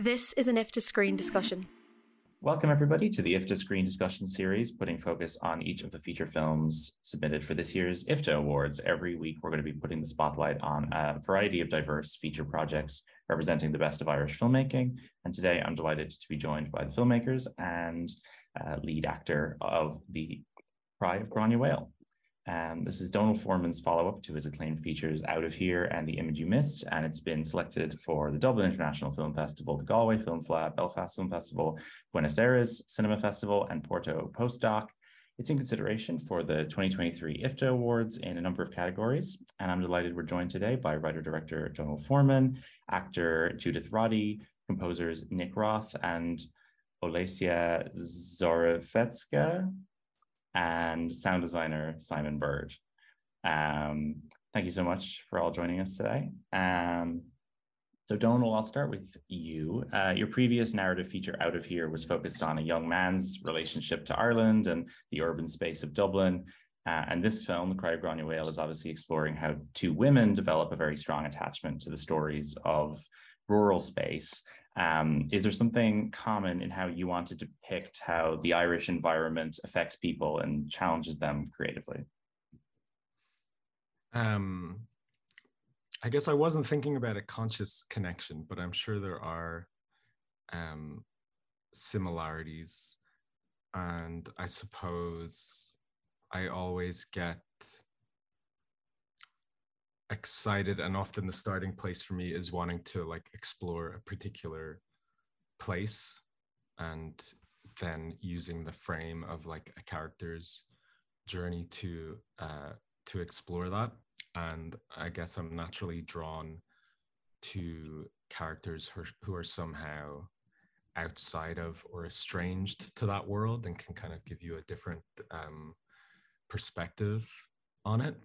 This is an IFTA screen discussion. Welcome, everybody, to the IFTA Screen Discussion Series, putting focus on each of the feature films submitted for this year's IFTA Awards. Every week, we're going to be putting the spotlight on a variety of diverse feature projects representing the best of Irish filmmaking. And today, I'm delighted to be joined by the filmmakers and uh, lead actor of The Cry of Gráinne Mhaol. Um, this is Donal Foreman's follow up to his acclaimed features Out of Here and The Image You Missed, and it's been selected for the Dublin International Film Festival, the Galway Film Fleadh, Belfast Film Festival, Buenos Aires Cinema Festival, and Porto Postdoc. It's in consideration for the 2023 IFTA Awards in a number of categories, and I'm delighted we're joined today by writer director Donald Foreman, actor Judith Roddy, composers Nick Roth and Olesya Zdorovetska and sound designer Simon Bird. Um, thank you so much for all joining us today. Um, so Donal, I'll start with you. Uh, your previous narrative feature out of here was focused on a young man's relationship to Ireland and the urban space of Dublin. Uh, and this film, The Cry of Gráinne Mhaol, is obviously exploring how two women develop a very strong attachment to the stories of rural space. Um, is there something common in how you want to depict how the Irish environment affects people and challenges them creatively? Um, I guess I wasn't thinking about a conscious connection, but I'm sure there are um, similarities. And I suppose I always get excited and often the starting place for me is wanting to like explore a particular place and then using the frame of like a character's journey to uh to explore that. And i guess i'm naturally drawn to characters who are, somehow outside of or estranged to that world and can kind of give you a different um, perspective on it.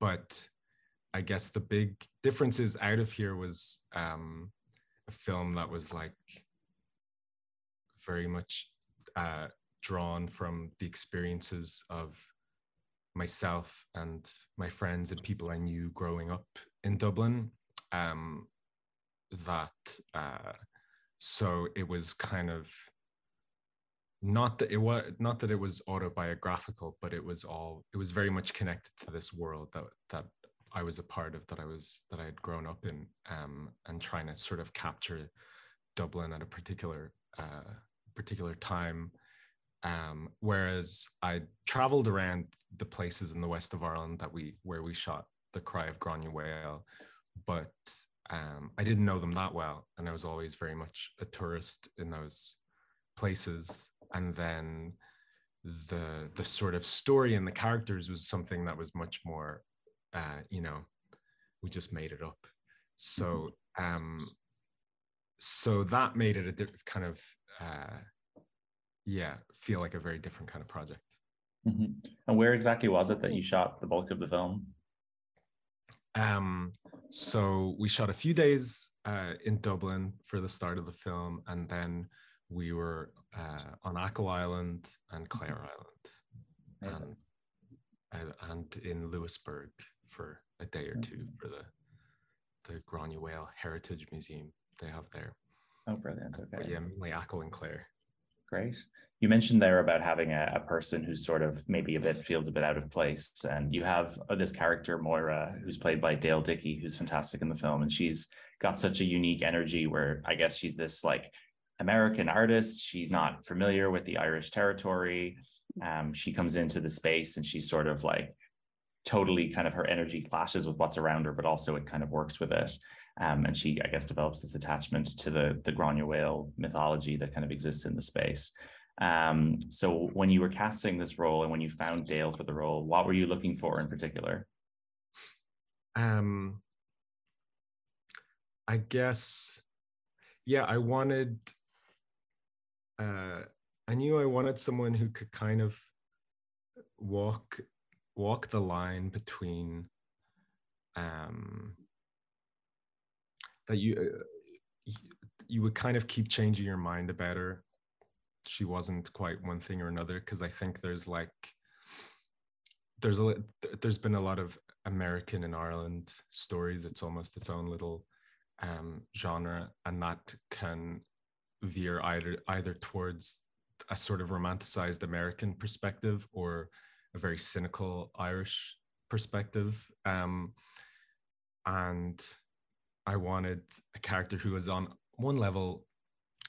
But I guess the big differences out of here was um, a film that was like very much uh, drawn from the experiences of myself and my friends and people I knew growing up in Dublin. Um, that uh, so it was kind of not that it was not that it was autobiographical, but it was all it was very much connected to this world that that I was a part of that I was that I had grown up in um, and trying to sort of capture Dublin at a particular uh, particular time. Um, whereas I traveled around the places in the west of Ireland that we where we shot the Cry of Gráinne Mhaol, but um, I didn't know them that well, and I was always very much a tourist in those places. And then the the sort of story and the characters was something that was much more uh, you know, we just made it up. So, mm-hmm. um, so that made it a kind of, uh, yeah, feel like a very different kind of project. Mm-hmm. And where exactly was it that you shot the bulk of the film? Um, so we shot a few days uh, in Dublin for the start of the film, and then we were uh, on Achill Island and Clare mm-hmm. Island, and, and in Louisburg for a day or two for the the Gráinne Mhaol Heritage Museum they have there. Oh, brilliant! Okay. But yeah, mainly Achill and Clare. Great. You mentioned there about having a, a, person who's sort of maybe a bit feels a bit out of place, and you have uh, this character Moira, who's played by Dale Dickey, who's fantastic in the film, and she's got such a unique energy. Where I guess she's this like American artist. She's not familiar with the Irish territory. Um, she comes into the space and she's sort of like totally kind of her energy clashes with what's around her, but also it kind of works with it. Um, and she, I guess, develops this attachment to the the Gráinne Mhaol mythology that kind of exists in the space. Um, so when you were casting this role and when you found Dale for the role, what were you looking for in particular? Um, I guess, yeah, I wanted. Uh, I knew I wanted someone who could kind of walk walk the line between um, that you uh, you would kind of keep changing your mind about her. She wasn't quite one thing or another because I think there's like there's a there's been a lot of American and Ireland stories. It's almost its own little um, genre, and that can veer either either towards a sort of romanticized American perspective or a very cynical Irish perspective. Um, and I wanted a character who was on one level,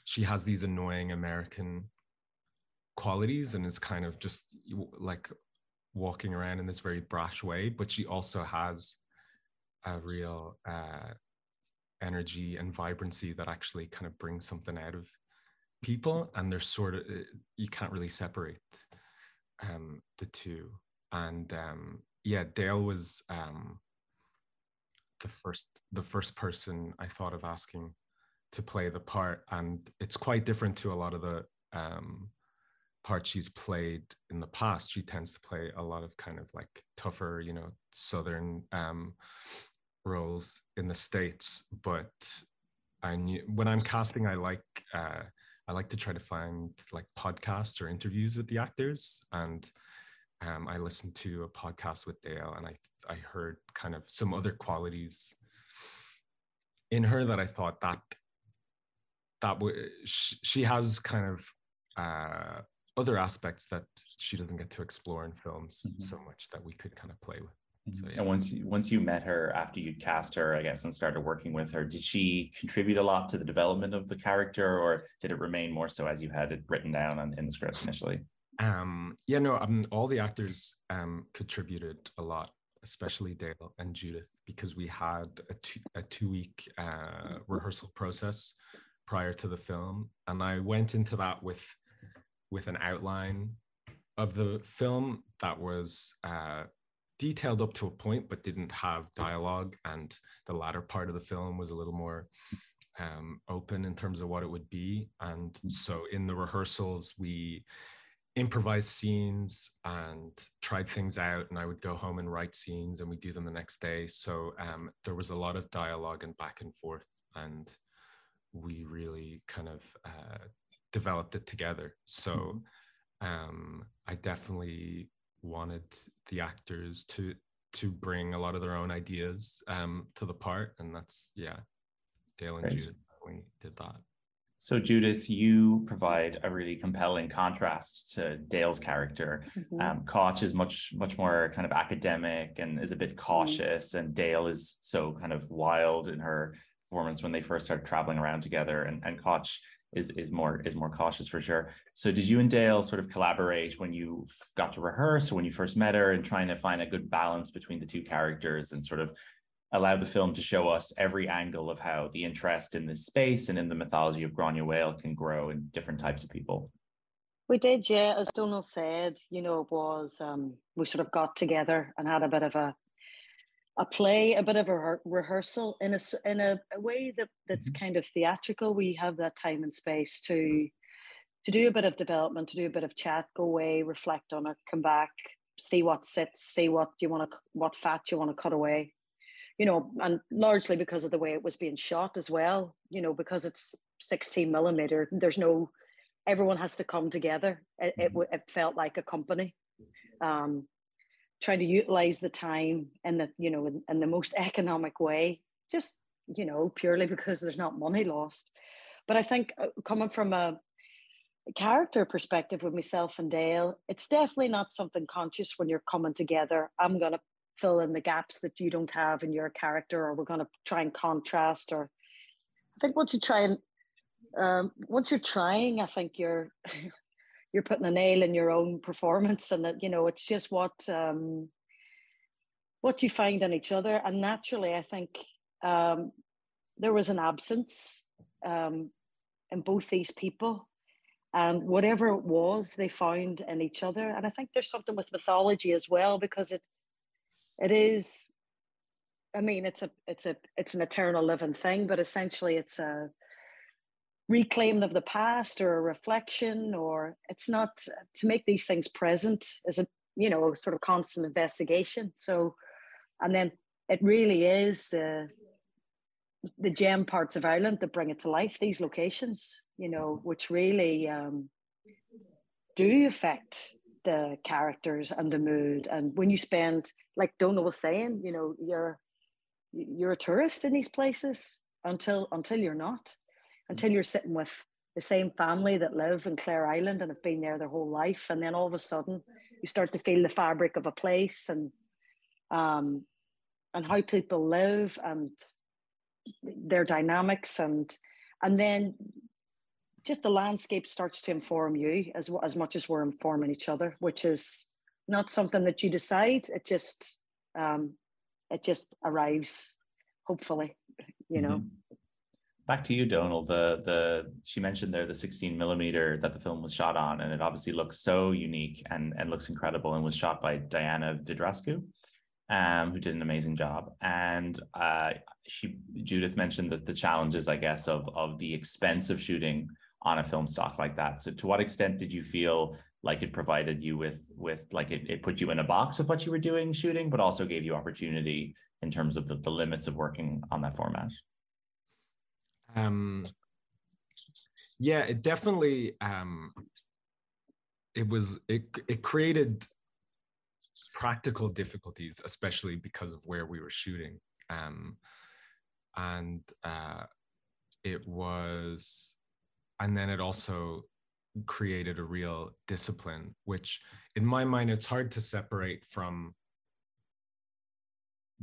she has these annoying American qualities and is kind of just like walking around in this very brash way, but she also has a real uh, energy and vibrancy that actually kind of brings something out of people. And they're sort of, you can't really separate um, the two. And um, yeah, Dale was um, the first the first person I thought of asking to play the part, and it's quite different to a lot of the um, part she's played in the past. She tends to play a lot of kind of like tougher, you know, southern um, roles in the states. But I knew when I'm casting, I like uh, I like to try to find like podcasts or interviews with the actors, and um, I listened to a podcast with Dale, and I I heard kind of some other qualities in her that I thought that that w- she, she has kind of uh, other aspects that she doesn't get to explore in films mm-hmm. so much that we could kind of play with. So, yeah. And once you, once you met her after you'd cast her, I guess, and started working with her, did she contribute a lot to the development of the character, or did it remain more so as you had it written down on, in the script initially? Um, yeah, no, um, all the actors um, contributed a lot, especially Dale and Judith, because we had a two, a two week uh, rehearsal process prior to the film, and I went into that with with an outline of the film that was uh, detailed up to a point, but didn't have dialogue. And the latter part of the film was a little more um, open in terms of what it would be. And so in the rehearsals, we improvised scenes and tried things out. And I would go home and write scenes, and we do them the next day. So um, there was a lot of dialogue and back and forth, and we really kind of uh, developed it together. So mm-hmm. um, I definitely wanted the actors to to bring a lot of their own ideas um, to the part, and that's yeah, Dale and Great. Judith we did that. So Judith, you provide a really compelling contrast to Dale's character. Mm-hmm. Um, Koch is much much more kind of academic and is a bit mm-hmm. cautious, mm-hmm. and Dale is so kind of wild in her performance when they first started traveling around together. And and Koch is is more is more cautious for sure. So did you and Dale sort of collaborate when you got to rehearse or when you first met her and trying to find a good balance between the two characters and sort of allow the film to show us every angle of how the interest in this space and in the mythology of Gráinne Mhaol can grow in different types of people? We did, yeah. As Donal said, you know, it was um, we sort of got together and had a bit of a a play, a bit of a rehearsal in a in a, a way that that's mm-hmm. kind of theatrical. We have that time and space to to do a bit of development, to do a bit of chat, go away, reflect on it, come back, see what sits, see what you want to what fat you want to cut away. You know, and largely because of the way it was being shot as well. You know, because it's 16 millimeter. There's no everyone has to come together. It, it, mm-hmm. it felt like a company. Um, trying to utilize the time in the you know in, in the most economic way just you know purely because there's not money lost. But i think uh, coming from a character perspective with myself and dale it's definitely not something conscious when you're coming together. I'm going to fill in the gaps that you don't have in your character or we're going to try and contrast or i think once you try and um, once you're trying i think you're you're putting a nail in your own performance and that you know it's just what um, what you find in each other. And naturally i think um, there was an absence um, in both these people. And whatever it was they found in each other. And i think there's something with mythology as well because it it is i mean it's a it's a it's an eternal living thing but essentially it's a reclaiming of the past or a reflection or it's not to make these things present is a you know sort of constant investigation. So and then it really is the the gem parts of ireland that bring it to life these locations you know which really um, do affect the characters and the mood. And when you spend like donal was saying you know you're you're a tourist in these places until until you're not until you're sitting with the same family that live in Clare Island and have been there their whole life. And then all of a sudden, you start to feel the fabric of a place and um, and how people live and their dynamics and and then just the landscape starts to inform you as as much as we're informing each other, which is not something that you decide. It just um, it just arrives, hopefully, you know. Mm-hmm back to you donal the the she mentioned there the 16 millimeter that the film was shot on and it obviously looks so unique and and looks incredible and was shot by diana vidrascu um, who did an amazing job. And uh, she judith mentioned that the challenges i guess of of the expense of shooting on a film stock like that. So to what extent did you feel like it provided you with with like it, it put you in a box with what you were doing shooting but also gave you opportunity in terms of the, the limits of working on that format um, yeah, it definitely um, it was it it created practical difficulties, especially because of where we were shooting. Um, and uh, it was, and then it also created a real discipline, which in my mind, it's hard to separate from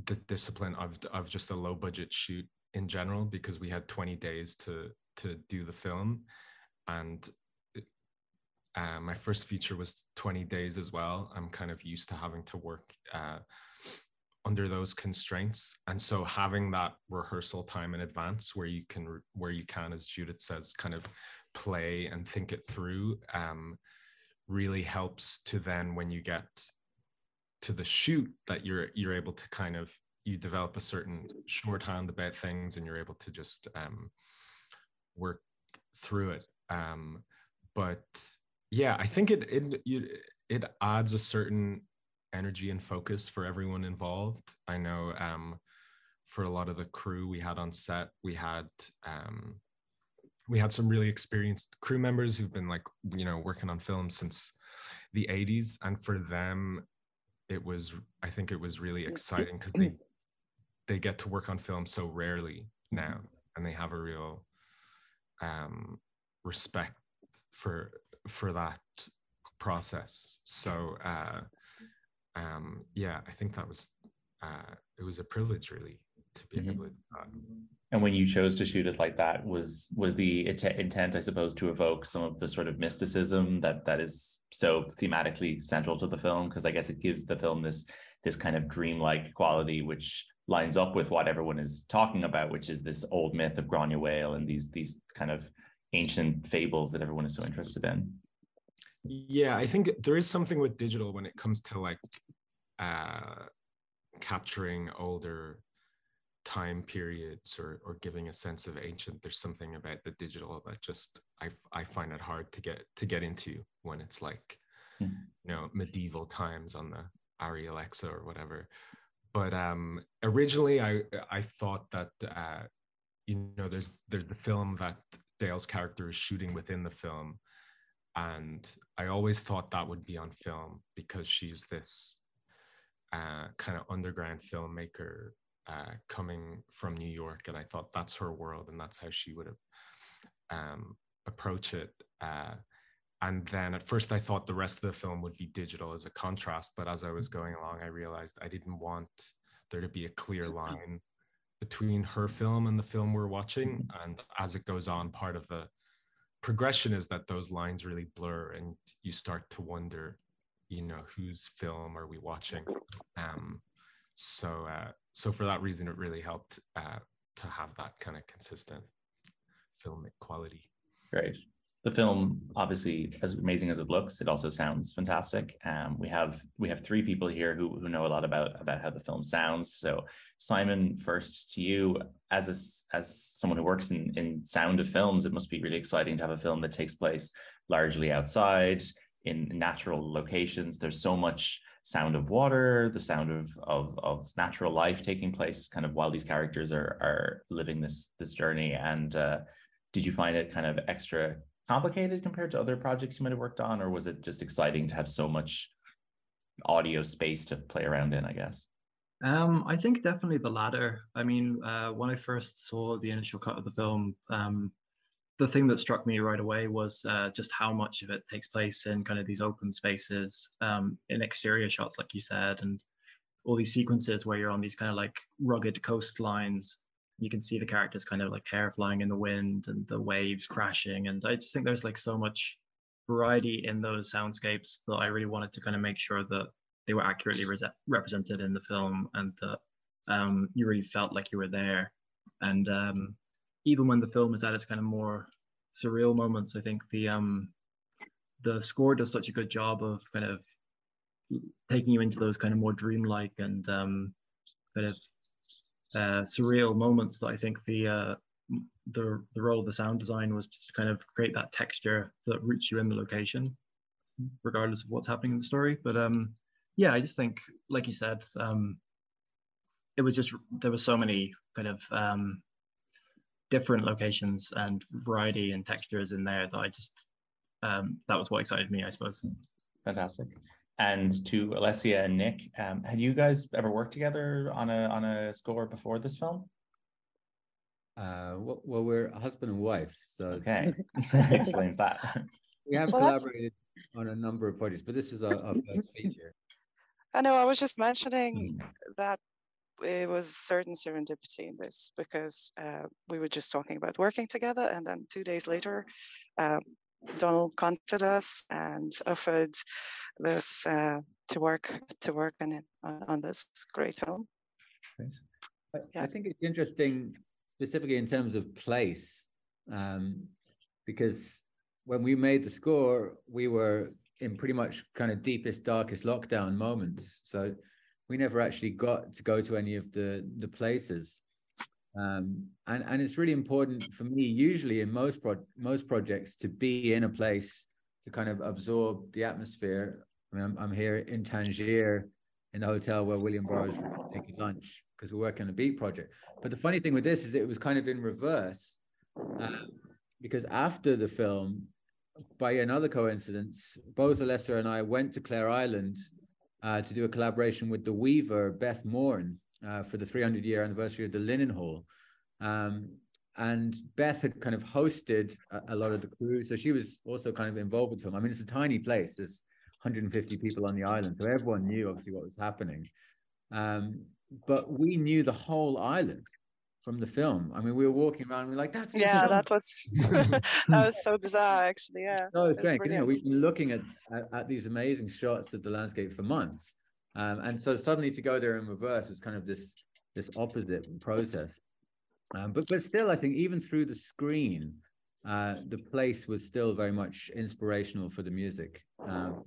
the discipline of, of just a low budget shoot in general because we had 20 days to to do the film. And uh, my first feature was 20 days as well. I'm kind of used to having to work uh, under those constraints. And so having that rehearsal time in advance where you can where you can as judith says kind of play and think it through um, really helps to then when you get to the shoot that you're you're able to kind of you develop a certain shorthand about things and you're able to just um, work through it. Um, but yeah, I think it it it adds a certain energy and focus for everyone involved. I know um, for a lot of the crew we had on set, we had um, we had some really experienced crew members who've been like you know working on films since the 80s, and for them, it was I think it was really exciting because they they get to work on film so rarely now and they have a real um, respect for for that process. So uh, um, yeah i think that was uh, it was a privilege really to be mm-hmm. able to and when you chose to shoot it like that was was the intent i suppose to evoke some of the sort of mysticism that that is so thematically central to the film? Because i guess it gives the film this this kind of dreamlike quality which lines up with what everyone is talking about, which is this old myth of Granuaile and these these kind of ancient fables that everyone is so interested in. Yeah, I think there is something with digital when it comes to like uh, capturing older time periods or or giving a sense of ancient. There's something about the digital that just I I find it hard to get to get into when it's like mm-hmm. you know medieval times on the ARRI Alexa or whatever but um, originally I I thought that uh, you know there's there's the film that Dale's character is shooting within the film, and I always thought that would be on film because she's this uh, kind of underground filmmaker uh, coming from New York, and I thought that's her world and that's how she would um, approach it. And then at first I thought the rest of the film would be digital as a contrast, but as I was going along, I realized I didn't want there to be a clear line between her film and the film we're watching. And as it goes on, part of the progression is that those lines really blur and you start to wonder, you know, whose film are we watching? Um, so, uh, so for that reason, it really helped uh, to have that kind of consistent filmic quality. Great the film obviously as amazing as it looks it also sounds fantastic. Um, we have we have three people here who, who know a lot about about how the film sounds. So simon first to you. As a, as someone who works in in sound of films it must be really exciting to have a film that takes place largely outside in natural locations. There's so much sound of water the sound of of, of natural life taking place kind of while these characters are are living this this journey. And uh, did you find it kind of extra complicated compared to other projects you might have worked on, or was it just exciting to have so much audio space to play around in? I guess. Um, I think definitely the latter. I mean, uh, when I first saw the initial cut of the film, um, the thing that struck me right away was uh, just how much of it takes place in kind of these open spaces, um, in exterior shots, like you said, and all these sequences where you're on these kind of like rugged coastlines. You can see the characters kind of like hair flying in the wind and the waves crashing. And I just think there's like so much variety in those soundscapes that I really wanted to kind of make sure that they were accurately re- represented in the film and that um, you really felt like you were there. And um, even when the film is at its kind of more surreal moments, I think the um, the score does such a good job of kind of taking you into those kind of more dreamlike and um, kind of uh, surreal moments that I think the uh, the the role of the sound design was to kind of create that texture that roots you in the location, regardless of what's happening in the story. But um, yeah, I just think, like you said, um, it was just there were so many kind of um, different locations and variety and textures in there that I just um, that was what excited me, I suppose. Fantastic. And to Olesya and Nick, um, had you guys ever worked together on a on a score before this film? Uh, well, well, we're husband and wife, so okay, that explains that. We have well, collaborated that's... on a number of projects, but this is our, our first feature. I know. I was just mentioning mm. that it was certain serendipity in this because uh, we were just talking about working together, and then two days later, um, Donal contacted us and offered this uh, to work to work on on this great film. I, yeah. I think it's interesting, specifically in terms of place, um, because when we made the score, we were in pretty much kind of deepest, darkest lockdown moments. So we never actually got to go to any of the the places. Um, and and it's really important for me, usually in most pro- most projects, to be in a place to kind of absorb the atmosphere. I mean, I'm, I'm here in Tangier in the hotel where William Burroughs taking lunch because we're working on a beat project. But the funny thing with this is it was kind of in reverse uh, because after the film, by another coincidence, both Olesya and I went to Clare Island uh, to do a collaboration with the weaver Beth Moore uh, for the 300 year anniversary of the Linen Hall. Um, and Beth had kind of hosted a, a, lot of the crew, so she was also kind of involved with them. I mean, it's a tiny place. There's 150 people on the island, so everyone knew obviously what was happening. Um, but we knew the whole island from the film. I mean, we were walking around, and we are like, "That's yeah, that was that was so bizarre, actually." Yeah, so strange. You know, we've been looking at, at, at these amazing shots of the landscape for months, um, and so suddenly to go there in reverse was kind of this this opposite process. Um, but but still, I think even through the screen, uh, the place was still very much inspirational for the music. Um,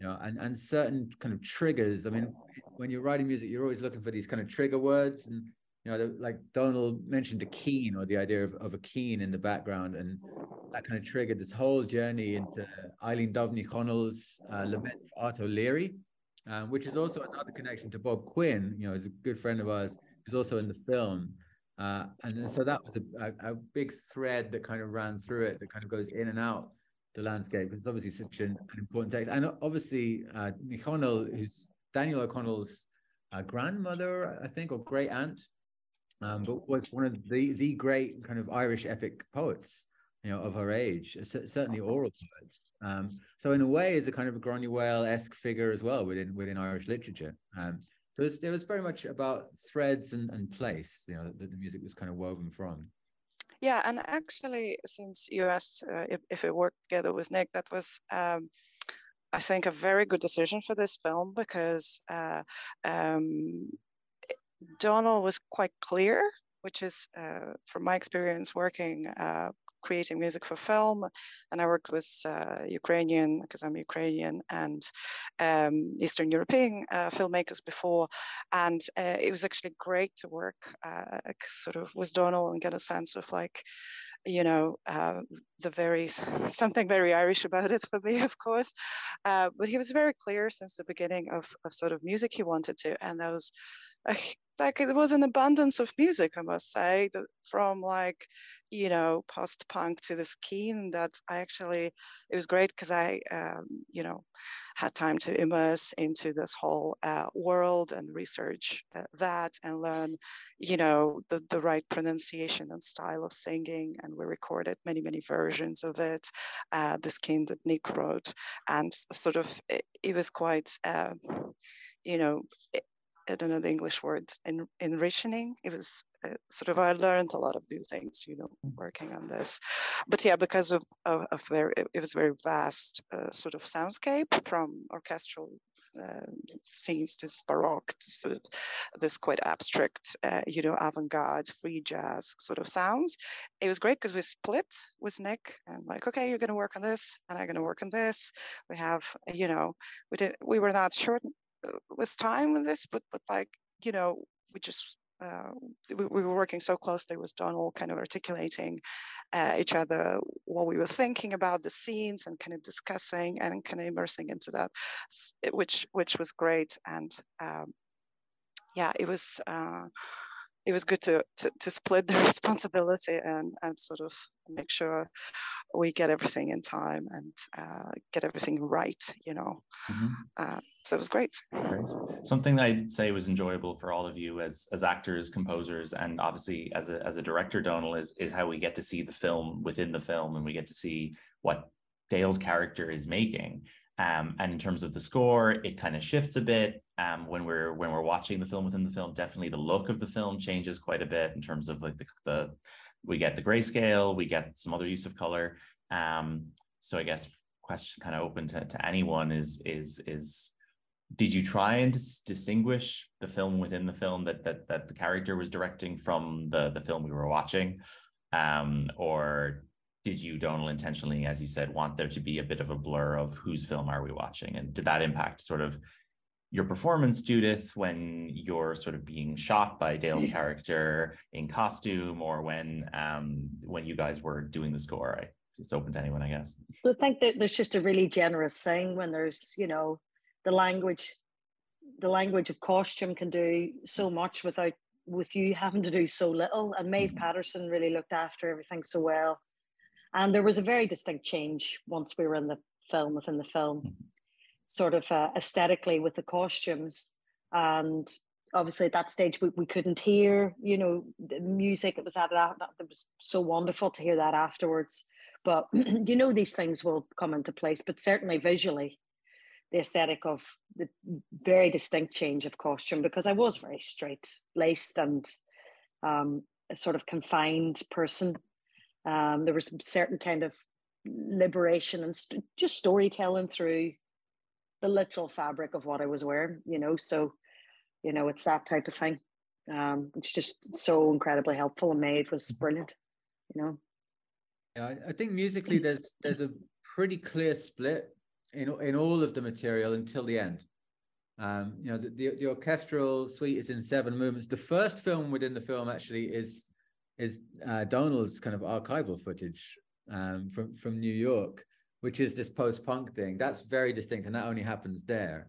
you know, and and certain kind of triggers. I mean, when you're writing music, you're always looking for these kind of trigger words and you know, like Donal mentioned a keen or the idea of, of a keen in the background, and that kind of triggered this whole journey into Eibhlín Dubh Ní Chonaill's uh, Lament for Art O'Leary, um, which is also another connection to Bob Quinn, you know, is a good friend of ours, who's also in the film. Uh, and so that was a, a, a, big thread that kind of ran through it, that kind of goes in and out the landscape. It's obviously such an, an important text. And obviously, uh, who's Daniel O'Connell's uh, grandmother, I think, or great aunt, um, but was one of the the great kind of Irish epic poets, you know, of her age, certainly oral poets. Um, so in a way, is a kind of a Granuaile esque figure as well within within Irish literature. Um, so it was, it was, very much about threads and, and place, you know, that the music was kind of woven from. Yeah, and actually, since you asked uh, if, if it worked together with Nick, that was um, I think a very good decision for this film because uh, um, Donal was quite clear, which is uh, from my experience working uh, creating music for film, and I worked with uh, Ukrainian because I'm Ukrainian and um, Eastern European uh, filmmakers before, and uh, it was actually great to work uh, sort of with Donal and get a sense of like you know, uh, the very something very Irish about it for me, of course. Uh, but he was very clear since the beginning of, of sort of music he wanted to, and those like it was an abundance of music, I must say, from like, you know, post punk to the skin that I actually, it was great because I, um, you know, had time to immerse into this whole uh, world and research uh, that and learn, you know, the, the right pronunciation and style of singing. And we recorded many, many versions of it, uh, the skin that Nick wrote. And sort of, it, it was quite, uh, you know, I don't know the English word, en- enriching. It was uh, sort of, I learned a lot of new things, you know, mm. working on this. But yeah, because of, of, of very, it was very vast uh, sort of soundscape from orchestral uh, scenes to Baroque to sort of this quite abstract, uh, you know, avant-garde, free jazz sort of sounds. It was great because we split with Nick and like, okay, you're going to work on this and I'm going to work on this. We have, you know, we did, we were not short with time with this, but but like you know, we just uh, we, we, were working so closely with Donal, kind of articulating uh, each other what we were thinking about the scenes and kind of discussing and kind of immersing into that, which which was great. And um, yeah, it was uh, it was good to, to, to split the responsibility and, and sort of make sure we get everything in time and uh, get everything right, you know. Mm-hmm. Uh, so it was great. Great. Something I'd say was enjoyable for all of you as as actors, composers, and obviously as a as a director, Donal, is is how we get to see the film within the film, and we get to see what Dale's character is making. Um, and in terms of the score, it kind of shifts a bit um, when we're when we're watching the film within the film. Definitely, the look of the film changes quite a bit in terms of like the, the we get the grayscale, we get some other use of color. Um, so I guess question kind of open to, to anyone is is is did you try and dis- distinguish the film within the film that that that the character was directing from the the film we were watching um, or did you, Donal, intentionally, as you said, want there to be a bit of a blur of whose film are we watching? And did that impact sort of your performance, Judith, when you're sort of being shot by Dale's character in costume, or when um, when you guys were doing the score? I, it's open to anyone, I guess. I think that there's just a really generous thing when there's, you know, the language, the language of costume can do so much without with you having to do so little. And Maeve mm-hmm. Patterson really looked after everything so well. And there was a very distinct change once we were in the film, within the film, mm-hmm. sort of uh, aesthetically with the costumes. And obviously at that stage we, we couldn't hear, you know, the music. It was at that it was so wonderful to hear that afterwards. But you know, these things will come into place. But certainly visually, the aesthetic of the very distinct change of costume because I was very straight laced and um, a sort of confined person um, there was a certain kind of liberation and st- just storytelling through the literal fabric of what I was wearing, you know. So, you know, it's that type of thing. Um, it's just so incredibly helpful, and Maeve was brilliant, you know. Yeah, I think musically there's there's a pretty clear split in in all of the material until the end. Um, you know, the, the, the orchestral suite is in seven movements. The first film within the film actually is is uh, Donal's kind of archival footage um, from from New York, which is this post-punk thing. That's very distinct, and that only happens there.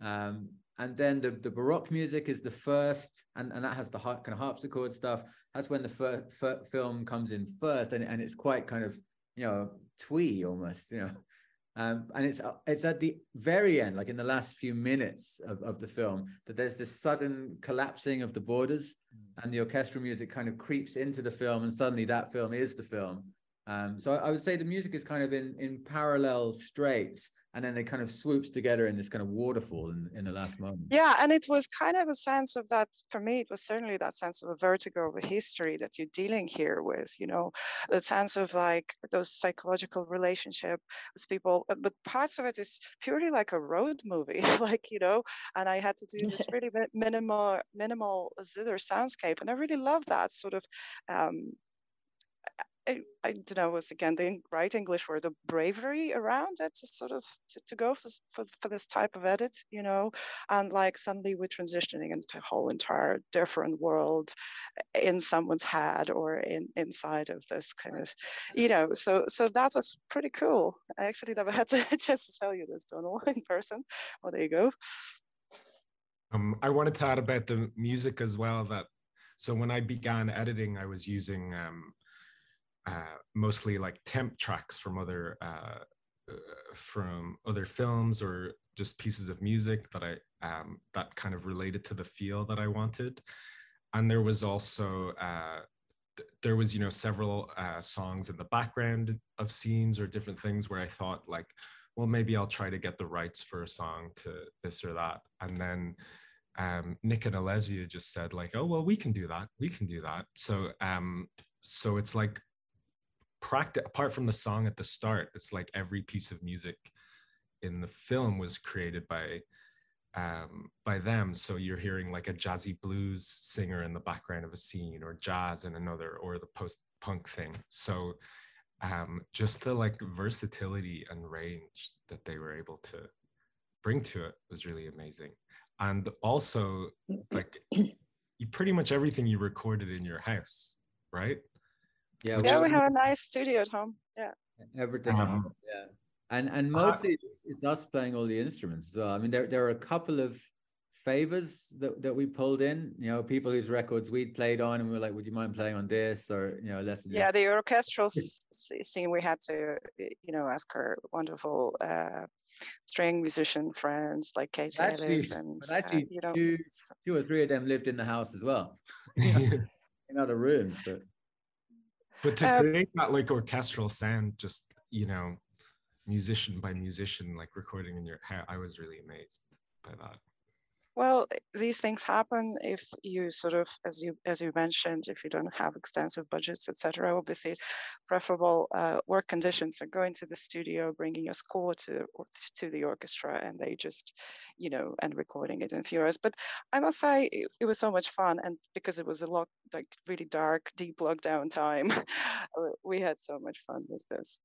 Um, and then the, the Baroque music is the first, and, and that has the kind of harpsichord stuff. That's when the fir- fir- film comes in first, and, and it's quite kind of you know twee almost, you know. Um, and it's it's at the very end, like in the last few minutes of, of the film, that there's this sudden collapsing of the borders, mm. and the orchestral music kind of creeps into the film, and suddenly that film is the film. Um, so I, I would say the music is kind of in in parallel straits, and then it kind of swoops together in this kind of waterfall in, in the last moment. Yeah, and it was kind of a sense of that for me. It was certainly that sense of a vertigo of a history that you're dealing here with. You know, the sense of like those psychological relationship with people, uh, but parts of it is purely like a road movie, like you know. And I had to do this really minimal, minimal zither soundscape, and I really love that sort of um, I, I don't know was again the right English word the bravery around it to sort of to, to go for, for, for this type of edit you know? And like suddenly we're transitioning into a whole entire different world in someone's head or in inside of this kind of you know? So so that was pretty cool. I actually never had the chance to tell you this Donal in person. Well there you go. Um, I wanted to add about the music as well. That so when I began editing, I was using um, uh, mostly like temp tracks from other uh, uh, from other films or just pieces of music that I um, that kind of related to the feel that I wanted. And there was also uh, there was you know several uh, songs in the background of scenes or different things where I thought like, well maybe I'll try to get the rights for a song to this or that, and then um, Nick and Olesya just said like, oh well we can do that, we can do that. So um, so it's like practice apart from the song at the start, it's like every piece of music in the film was created by um, by them. So you're hearing like a jazzy blues singer in the background of a scene, or jazz in another, or the post punk thing. So um, just the like versatility and range that they were able to bring to it was really amazing. And also, like, you pretty much everything you recorded in your house, right? Yeah, yeah, we have a nice studio at home. Yeah, everything. Um, yeah, and and uh, mostly uh, it's, it's, us playing all the instruments as well. I mean, there there are a couple of favors that, that we pulled in. You know, people whose records we'd played on, and we were like, "Would you mind playing on this?" Or you know, less. Yeah, the orchestral scene. We had to, you know, ask our wonderful uh, string musician friends like Kate actually, Ellis, and actually, uh, you know, two, two or three of them lived in the house as well, in other rooms. So. But to uh, create that like orchestral sound, just you know, musician by musician, like recording in your I was really amazed by that. Well, these things happen if you sort of, as you as you mentioned, if you don't have extensive budgets, etc. Obviously, preferable uh, work conditions are going to the studio, bringing a score to to the orchestra, and they just, you know, and recording it in a few hours. But I must say, it, it was so much fun, and because it was a lot like really dark, deep lockdown time, we had so much fun with this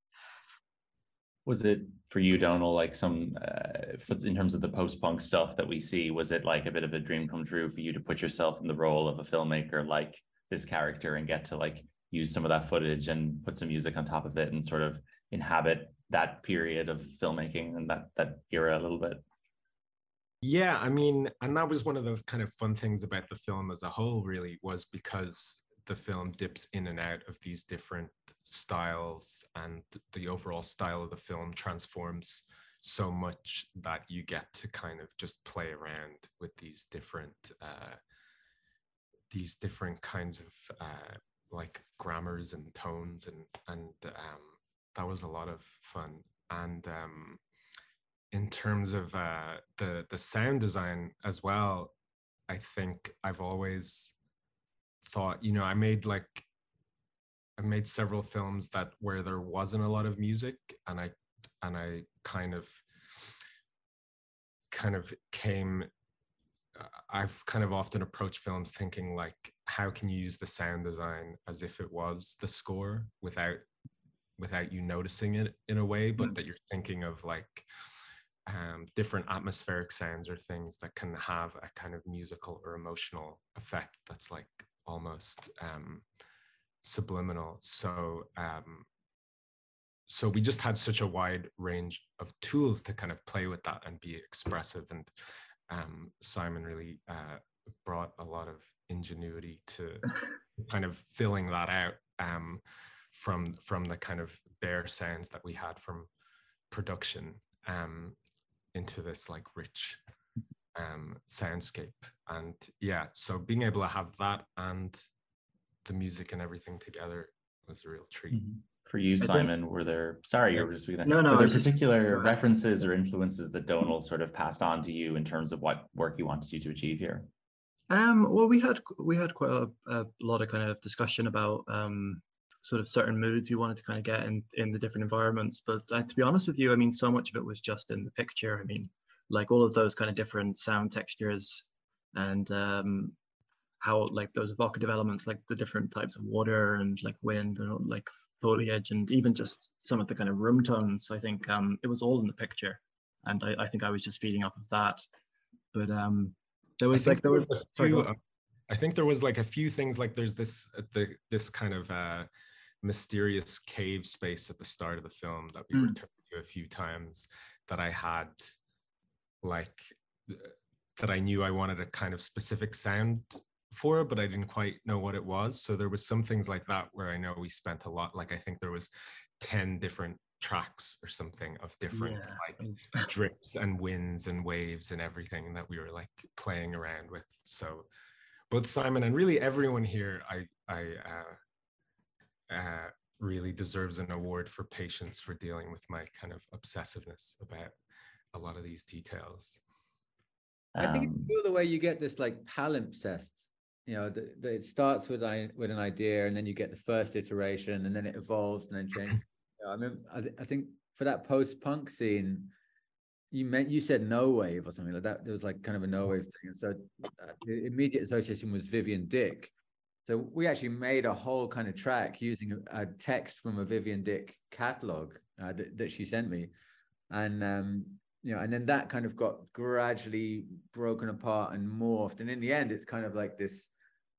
was it for you donal like some uh, for, in terms of the post-punk stuff that we see was it like a bit of a dream come true for you to put yourself in the role of a filmmaker like this character and get to like use some of that footage and put some music on top of it and sort of inhabit that period of filmmaking and that that era a little bit? Yeah i mean and that was one of the kind of fun things about the film as a whole really was because the film dips in and out of these different styles and the overall style of the film transforms so much that you get to kind of just play around with these different uh, these different kinds of uh, like grammars and tones and and um, that was a lot of fun. And um, in terms of uh, the the sound design as well i think i've always thought, you know, I made like I made several films that where there wasn't a lot of music and I and I kind of kind of came I've kind of often approached films thinking like how can you use the sound design as if it was the score without without you noticing it in a way but mm. that you're thinking of like um, different atmospheric sounds or things that can have a kind of musical or emotional effect that's like almost um, subliminal. So um, so we just had such a wide range of tools to kind of play with that and be expressive. And um, Simon really uh, brought a lot of ingenuity to kind of filling that out um, from from the kind of bare sounds that we had from production um, into this like rich um, soundscape. And yeah, so being able to have that and the music and everything together was a real treat. Mm-hmm. For you, Simon, were there? Sorry, you were just speaking. No, no. Were there particular just, references or influences that Donal sort of passed on to you in terms of what work he wanted you to achieve here? Um, well, we had we had quite a, a lot of kind of discussion about um, sort of certain moods we wanted to kind of get in in the different environments. But uh, to be honest with you, I mean, so much of it was just in the picture. I mean, like all of those kind of different sound textures and um, how like those evocative elements like the different types of water and like wind and like foliage and even just some of the kind of room tones i think um, it was all in the picture. And I, I think i was just feeding off of that. But um there was like there was sorry, few, i think there was like a few things like there's this the this kind of uh mysterious cave space at the start of the film that we mm. returned to a few times that i had like that I knew I wanted a kind of specific sound for, but I didn't quite know what it was. So there was some things like that where I know we spent a lot. Like I think there was ten different tracks or something of different yeah. like drips and winds and waves and everything that we were like playing around with. So both Simon and really everyone here, I I uh, uh, really deserves an award for patience for dealing with my kind of obsessiveness about a lot of these details. I think it's um, cool the way you get this like palimpsest. You know, the, the, it starts with I, with an idea, and then you get the first iteration, and then it evolves, and then change. You know, I mean, I, I think for that post-punk scene, you meant you said no wave or something like that. There was like kind of a no wave thing, and so uh, the immediate association was Vivienne Dick. So we actually made a whole kind of track using a, a text from a Vivienne Dick catalog uh, that, that she sent me, and um, you know, and then that kind of got gradually broken apart and morphed. And in the end, it's kind of like this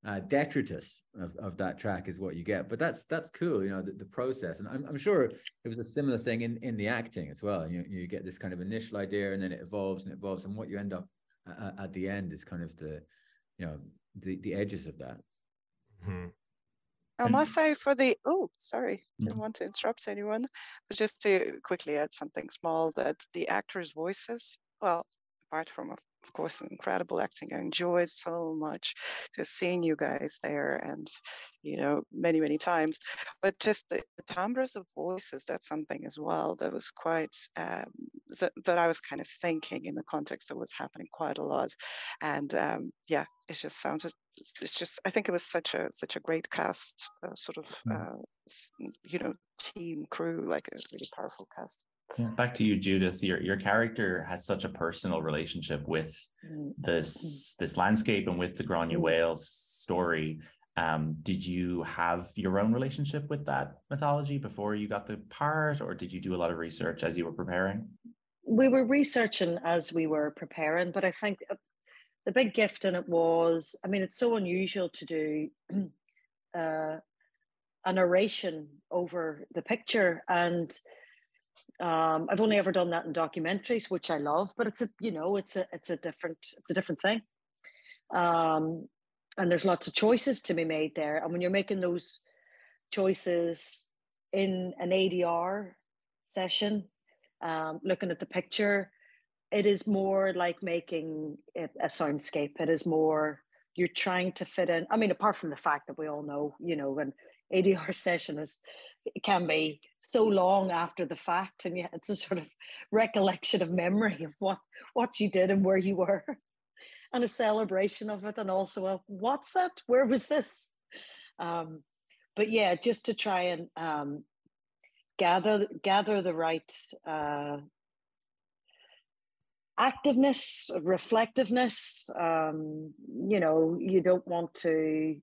uh, detritus of, of that track is what you get. But that's that's cool, you know, the, the process. And I'm, I'm sure it was a similar thing in, in the acting as well. You you get this kind of initial idea, and then it evolves and evolves, and what you end up at, at the end is kind of the, you know, the the edges of that. Mm-hmm. I must say for the oh sorry didn't mm. want to interrupt anyone but just to quickly add something small that the actors voices well apart from of course, incredible acting. I enjoyed so much just seeing you guys there and, you know, many, many times. But just the, the timbres of voices, that's something as well that was quite, um, that, that I was kind of thinking in the context of what's happening quite a lot. And um, yeah, it just sounded, it's just, I think it was such a, such a great cast, uh, sort of, mm. uh, you know, team crew, like a really powerful cast. Yeah. Back to you, Judith. Your your character has such a personal relationship with mm. this this landscape and with the Gráinne mm. Mhaol story. Um, did you have your own relationship with that mythology before you got the part, or did you do a lot of research as you were preparing? We were researching as we were preparing, but I think uh, the big gift in it was, I mean, it's so unusual to do uh, a narration over the picture and um, I've only ever done that in documentaries, which I love, but it's a you know it's a it's a different it's a different thing. Um, and there's lots of choices to be made there, and when you're making those choices in an ADR session, um, looking at the picture, it is more like making a, a soundscape. It is more you're trying to fit in. I mean, apart from the fact that we all know, you know, an ADR session is it can be so long after the fact and yet it's a sort of recollection of memory of what what you did and where you were and a celebration of it and also a what's that? Where was this? Um, but yeah just to try and um, gather gather the right uh, activeness reflectiveness um, you know you don't want to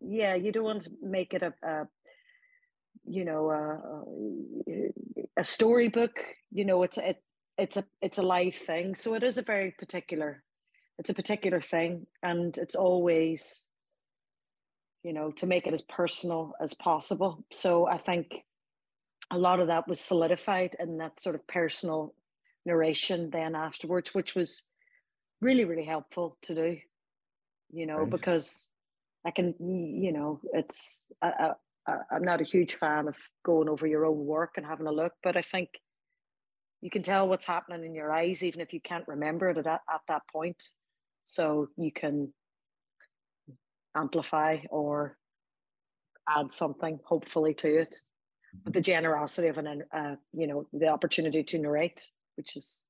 yeah you don't want to make it a, a you know a, a storybook you know it's it, it's a it's a live thing. So it is a very particular it's a particular thing. And it's always you know to make it as personal as possible. So i think a lot of that was solidified in that sort of personal narration then afterwards which was really really helpful to do you know right. because i can you know it's I, I'm not a huge fan of going over your own work and having a look, but I think you can tell what's happening in your eyes, even if you can't remember it at, that, at that point. So you can amplify or add something, hopefully, to it. But the generosity of an, uh, you know, the opportunity to narrate, which is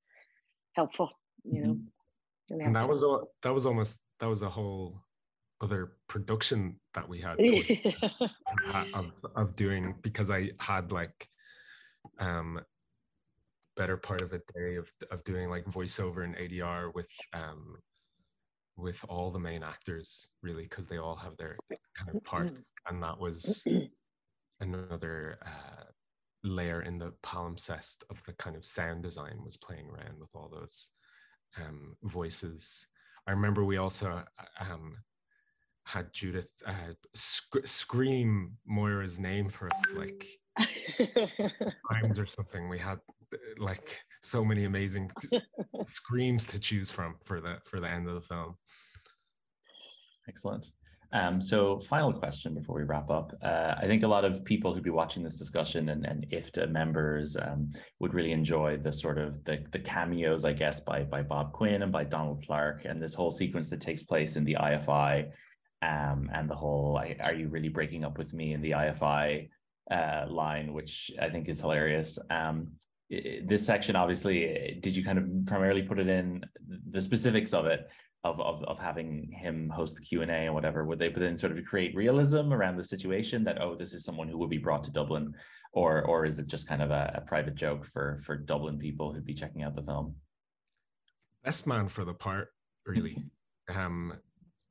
helpful, you know. Mm-hmm. And that was all. That was almost. That was a whole other production that we had of, of doing because I had like um better part of a day of of doing like voiceover and ADR with um with all the main actors really because they all have their kind of parts and that was another uh, layer in the palimpsest of the kind of sound design was playing around with all those um, voices. I remember we also um, had Judith uh, sc- scream Moira's name for us like times or something. We had like so many amazing screams to choose from for the for the end of the film. Excellent. Um, so final question before we wrap up. Uh, I think a lot of people who'd be watching this discussion and, and IFTA members um, would really enjoy the sort of the, the cameos, I guess, by, by Bob Quinn and by Donald Clarke and this whole sequence that takes place in the IFI um, and the whole, are you really breaking up with me in the IFI uh, line, which I think is hilarious. Um, this section, obviously, did you kind of primarily put it in the specifics of it? of, of, of having him host the Q&A and whatever, would they put in sort of create realism around the situation that, oh, this is someone who would be brought to Dublin? Or, or is it just kind of a, a private joke for, for Dublin people who'd be checking out the film? Best man for the part, really. um,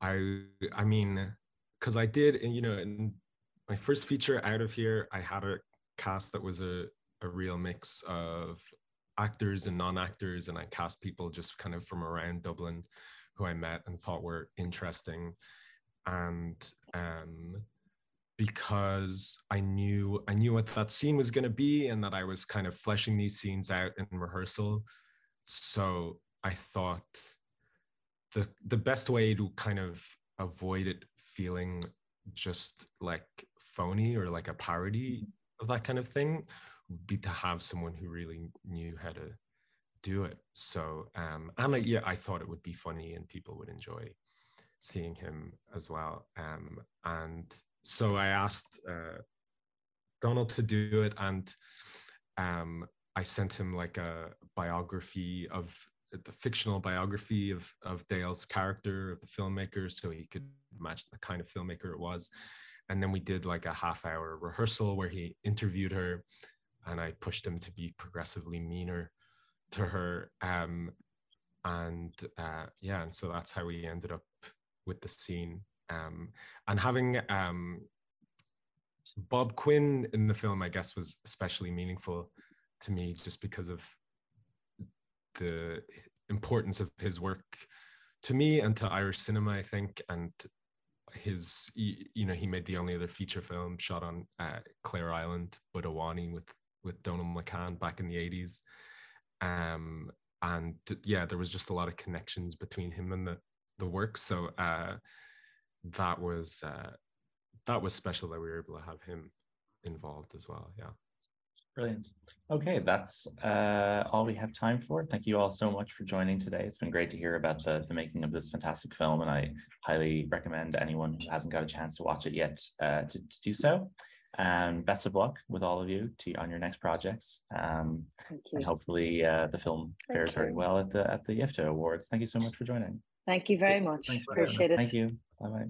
I, I mean, because I did, you know, in my first feature out of here, I had a cast that was a, a real mix of actors and non-actors and I cast people just kind of from around Dublin who I met and thought were interesting. And um, because I knew I knew what that scene was going to be and that I was kind of fleshing these scenes out in rehearsal. So I thought the the best way to kind of avoid it feeling just like phony or like a parody of that kind of thing would be to have someone who really knew how to do it. So, um, and I, yeah, I thought it would be funny and people would enjoy seeing him as well. Um, and so I asked uh, Donald to do it, and um, I sent him like a biography of the fictional biography of of Dale's character of the filmmaker, so he could match the kind of filmmaker it was. And then we did like a half hour rehearsal where he interviewed her, and I pushed him to be progressively meaner to her um and uh yeah and so that's how we ended up with the scene um and having um bob quinn in the film i guess was especially meaningful to me just because of the importance of his work to me and to irish cinema i think and his you know he made the only other feature film shot on uh, clare island Budawanny with with Donal McCann back in the 80s um, and yeah, there was just a lot of connections between him and the the work. So uh, that was uh, that was special that we were able to have him involved as well. Yeah. Brilliant. Okay, that's uh, all we have time for. Thank you all so much for joining today. It's been great to hear about the, the making of this fantastic film, and I highly recommend anyone who hasn't got a chance to watch it yet uh, to, to do so. And best of luck with all of you to on your next projects. Um, and hopefully uh, the film Thank fares you. very well at the at the IFTA Awards. Thank you so much for joining. Thank you very much. Appreciate it. Thank you. Bye bye.